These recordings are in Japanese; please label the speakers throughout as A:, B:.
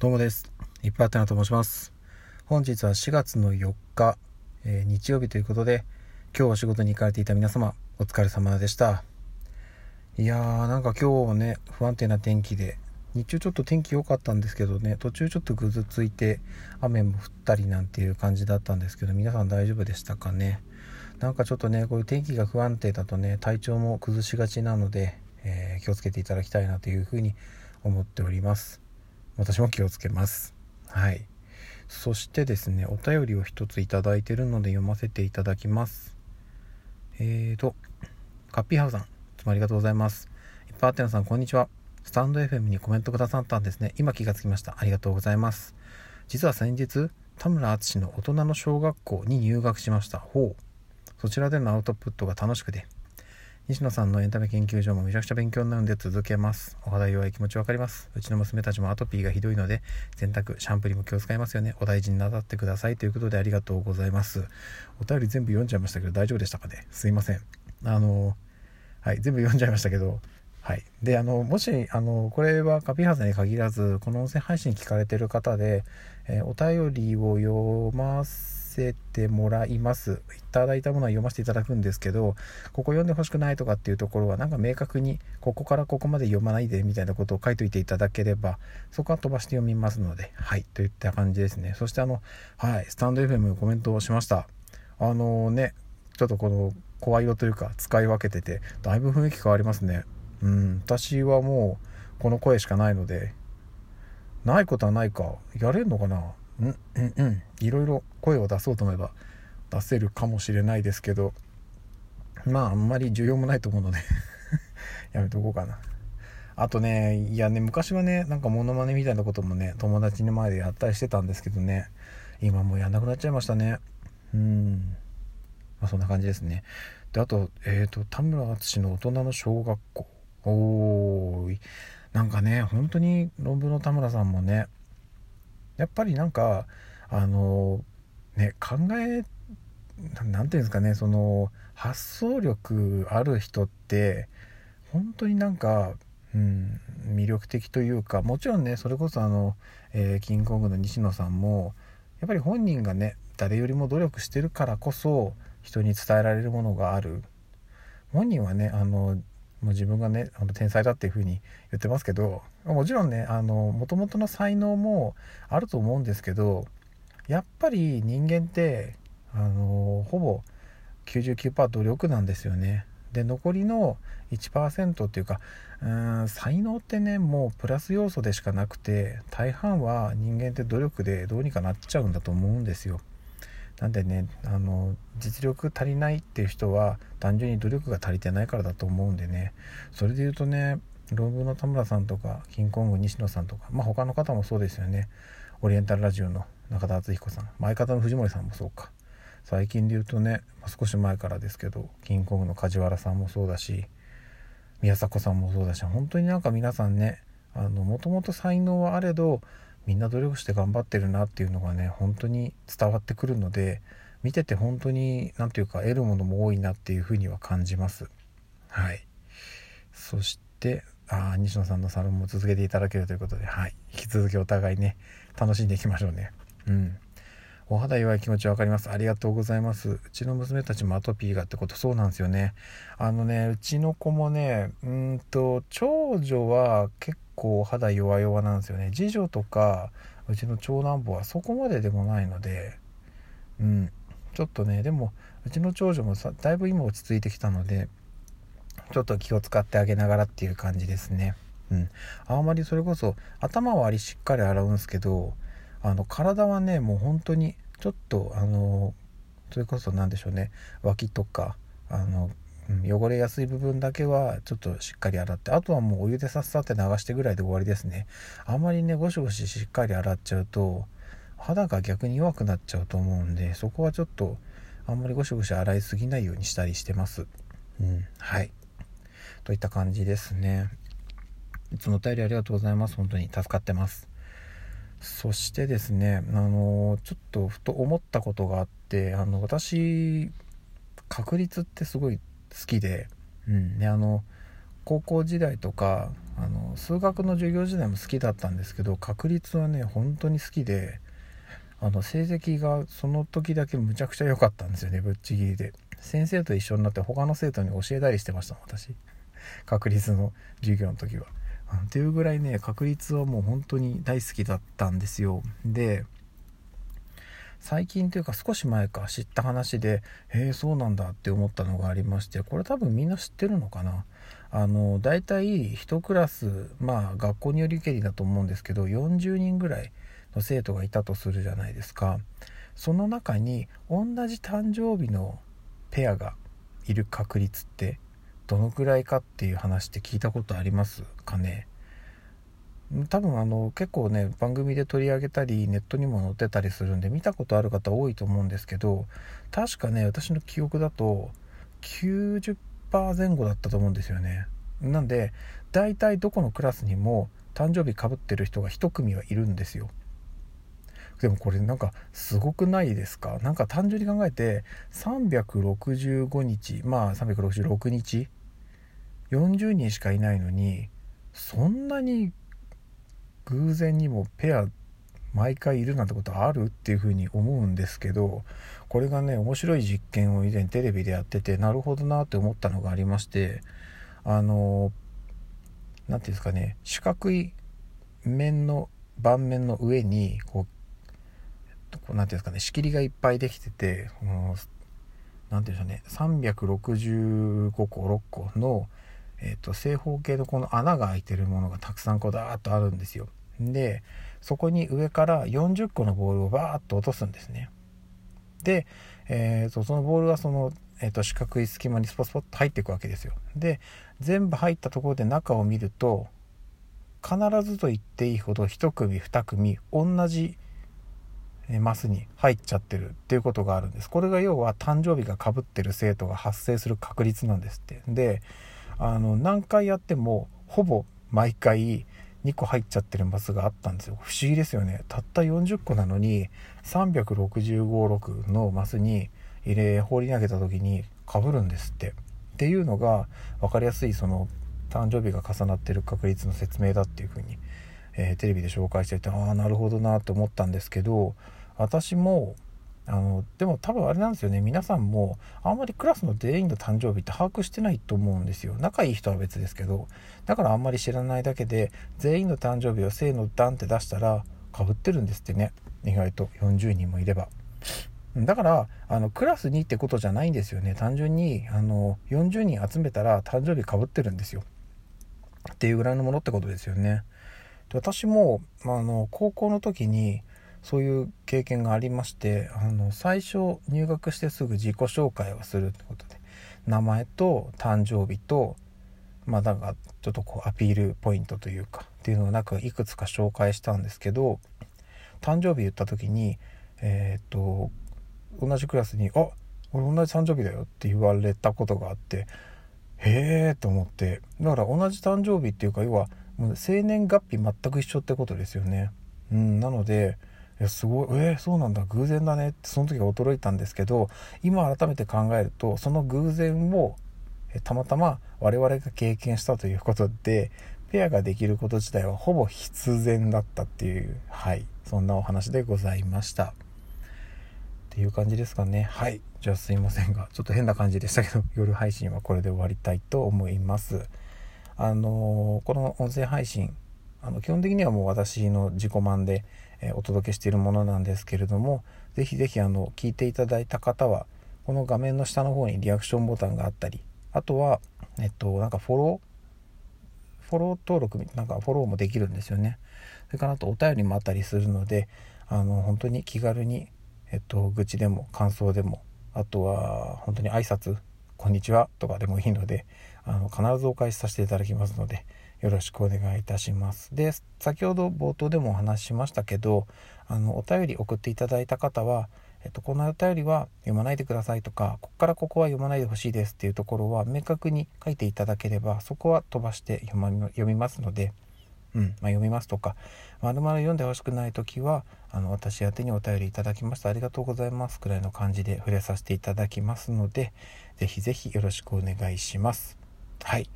A: どうもです。いっぱいあったなと申します。本日は4月の4日、えー日曜日ということで、今日お仕事に行かれていた皆様、お疲れ様でした。いやー、なんか今日ね、不安定な天気で、日中ちょっと天気良かったんですけどね、途中ちょっとぐずついて、雨も降ったりなんていう感じだったんですけど、皆さん大丈夫でしたかね？なんかちょっとね、こういう天気が不安定だとね、体調も崩しがちなので、えー気をつけていただきたいなというふうに思っております。私も気をつけます。はい。そしてですね、お便りを一ついただいてるので読ませていただきます。えーと、カッピーハウさん、いつもありがとうございます。いっぱいあてなさん、こんにちは。スタンド FM にコメントくださったんですね。今気がつきました。ありがとうございます。実は先日、田村淳の大人の小学校に入学しました。ほう。そちらでのアウトプットが楽しくて、西野さんのエンタメ研究所もめちゃくちゃ勉強になるので続けます。お肌弱い気持ちわかります。うちの娘たちもアトピーがひどいので、洗濯、シャンプーにも気を使いますよね。お大事になさってください。ということでありがとうございます。お便り全部読んじゃいましたけど大丈夫でしたかね？すいません。あの、はい、全部読んじゃいましたけど、はい。で、あの、もし、あの、これはカピハザに限らず、この音声配信聞かれてる方で、えーお便りを読ますせてもらいます。いただいたものは読ませていただくんですけど、ここ読んでほしくないとかっていうところは、なんか明確に、ここからここまで読まないでみたいなことを書いといていただければ、そこは飛ばして読みますので、はい、といった感じですね。そしてあの、はい、スタンド FM コメントをしました。あのね、ちょっとこの声色というか使い分けてて、だいぶ雰囲気変わりますね。うん、私はもうこの声しかないので、ないことはないか、やれんのかな？うん、うん、うん、いろいろ声を出そうと思えば出せるかもしれないですけど、まああんまり需要もないと思うので やめとこうかな。あとね、いやね、昔はね、なんかモノマネみたいなこともね、友達の前でやったりしてたんですけどね、今もうやんなくなっちゃいましたね。うん。まあそんな感じですね。で、あと、えっ、と、田村淳の大人の小学校。おーい。なんかね、本当に論文の田村さんもね、やっぱりなんか、あの、ね、考え、ななんていうんですかね、その、発想力ある人って、本当になんか、うん、魅力的というか、もちろんね、それこそあの、えーキングコングの西野さんも、やっぱり本人がね、誰よりも努力してるからこそ、人に伝えられるものがある。本人はね、あの、もう自分がね、あの天才だっていうふうに言ってますけど、もちろんね、あの、元々の才能もあると思うんですけど、やっぱり人間って、あの、ほぼ99%努力なんですよね。で、残りの1%っていうか、うん、才能ってね、もうプラス要素でしかなくて、大半は人間って努力でどうにかなっちゃうんだと思うんですよ。なんでね、あの、実力足りないっていう人は、単純に努力が足りてないからだと思うんでね、それで言うとね、論文の田村さんとか、キンコング西野さんとか、まあ他の方もそうですよね。オリエンタルラジオの中田敦彦さん、まあ相方の藤森さんもそうか。最近で言うとね、まあ少し前からですけど、キンコングの梶原さんもそうだし、宮迫さんもそうだし、本当になんか皆さんね、あの、もともと才能はあれど、みんな努力して頑張ってるなっていうのがね、本当に伝わってくるので、見てて本当に、なんていうか、得るものも多いなっていうふうには感じます。はい。そして、ああ、西野さんのサロンも続けていただけるということで、はい。引き続きお互いね、楽しんでいきましょうね。うん。お肌弱い気持ちわかります。ありがとうございます。うちの娘たちもアトピーがってことそうなんですよね。あのね、うちの子もね、うんと、長女は結構肌弱々なんですよね。次女とか、うちの長男坊はそこまででもないので、うん。ちょっとね、でも、うちの長女もさ、だいぶ今落ち着いてきたので、ちょっと気を使ってあげながらっていう感じですね。うん。あまりそれこそ、頭はありしっかり洗うんですけど、あの、体はね、もう本当に、ちょっと、あの、それこそ何でしょうね、脇とか、あの、汚れやすい部分だけはちょっとしっかり洗って、あとはもうお湯でさっさって流してぐらいで終わりですね。あんまりね、ゴシゴシしっかり洗っちゃうと、肌が逆に弱くなっちゃうと思うんで、そこはちょっと、あんまりゴシゴシ洗いすぎないようにしたりしてます。うん、はい。といった感じですね。いつもお便りありがとうございます。本当に助かってます。そしてですね、あの、ちょっとふと思ったことがあって、あの、私、確率ってすごい好きで、うん、で、あの、高校時代とかあの数学の授業時代も好きだったんですけど確率はね本当に好きであの成績がその時だけむちゃくちゃ良かったんですよねぶっちぎりで先生と一緒になって他の生徒に教えたりしてました私確率の授業の時は。っていうぐらいね確率はもう本当に大好きだったんですよ。で最近というか少し前か知った話でへえそうなんだって思ったのがありましてこれ多分みんな知ってるのかな？あの大体1クラスまあ学校によりけりだと思うんですけど40人ぐらいの生徒がいたとするじゃないですか。その中に同じ誕生日のペアがいる確率ってどのくらいかっていう話って聞いたことあります？かね。多分あの結構ね番組で取り上げたりネットにも載ってたりするんで見たことある方多いと思うんですけど確かね私の記憶だと90%前後だったと思うんですよね。なんで大体どこのクラスにも誕生日かぶってる人が1組はいるんですよ。でもこれなんかすごくないですか？なんか単純に考えて365日まあ366日40人しかいないのにそんなに偶然にもペア毎回いるなんてことあるっていうふうに思うんですけどこれがね面白い実験を以前テレビでやっててなるほどなって思ったのがありましてあの何て言うんですかね四角い面の盤面の上にこう何て言うんですかね仕切りがいっぱいできてて何て言うんでしょうね365個6個の、えーと、正方形のこの穴が開いてるものがたくさんこうダーッとあるんですよ。でそこに上から40個のボールをバーッと落とすんですね。で、えーと、そのボールはその、えーと、四角い隙間にスポスポッと入っていくわけですよ。で全部入ったところで中を見ると必ずと言っていいほど1組2組同じマスに入っちゃってるっていうことがあるんです。これが要は誕生日がかぶってる生徒が発生する確率なんですって。であの何回やってもほぼ毎回2個入っちゃってるマスがあったんですよ。不思議ですよね。たった40個なのに3656のマスに入れ放り投げた時にかぶるんですって。っていうのが分かりやすいその誕生日が重なってる確率の説明だっていうふうに、えー、テレビで紹介していてああなるほどなって思ったんですけど私もあのでも多分あれなんですよね。皆さんもあんまりクラスの全員の誕生日って把握してないと思うんですよ。仲いい人は別ですけど。だからあんまり知らないだけで全員の誕生日をせーのダンって出したらかぶってるんですってね。意外と。40人もいれば。だからあのクラスにってことじゃないんですよね。単純にあの40人集めたら誕生日かぶってるんですよ。っていうぐらいのものってことですよね。で私も、あの高校の時にそういう経験がありましてあの最初入学してすぐ自己紹介をするってことで名前と誕生日とまあなんかちょっとこうアピールポイントというかっていうのをなんかいくつか紹介したんですけど誕生日言った時にえー、っと同じクラスに「あ俺同じ誕生日だよ」って言われたことがあってへえと思ってだから同じ誕生日っていうか要はもう生年月日全く一緒ってことですよね。うん、なのでいやすごい。えー、そうなんだ。偶然だねってその時は驚いたんですけど今改めて考えるとその偶然をたまたま我々が経験したということでペアができること自体はほぼ必然だったっていうはい。そんなお話でございました。っていう感じですかね。はい。じゃあすいませんがちょっと変な感じでしたけど 夜配信はこれで終わりたいと思います。あのー、この音声配信あの基本的にはもう私の自己満でえお届けしているものなんですけれどもぜひぜひあの聞いていただいた方はこの画面の下の方にリアクションボタンがあったりあとはえっとなんかフォローフォロー登録なんかフォローもできるんですよね。それからあとお便りもあったりするのであの本当に気軽にえっと愚痴でも感想でもあとは本当に挨拶こんにちはとかでもいいのであの必ずお返しさせていただきますのでよろしくお願いいたします。で、先ほど冒頭でもお話ししましたけど、あの、お便り送っていただいた方は、えっと、このお便りは読まないでくださいとか、ここからここは読まないでほしいですっていうところは明確に書いていただければ、そこは飛ばして読,、ま、読みますので、うん、まあ、読みますとか、まるまる読んでほしくない時は、あの、私宛にお便りいただきましたありがとうございますくらいの感じで触れさせていただきますので、ぜひぜひよろしくお願いします。はい。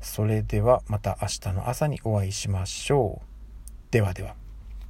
A: それではまた明日の朝にお会いしましょう。ではでは。